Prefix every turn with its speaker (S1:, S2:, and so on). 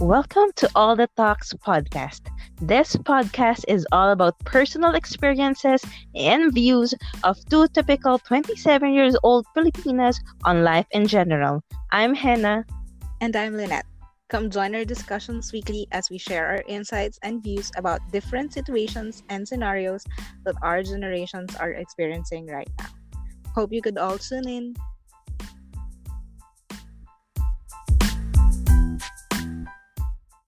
S1: Welcome to All the Talks podcast. This podcast is all about personal experiences and views of two typical 27 years old Filipinas on life in general. I'm Hannah,
S2: And I'm Lynette. Come join our discussions weekly as we share our insights and views about different situations and scenarios that our generations are experiencing right now. Hope you could all tune in.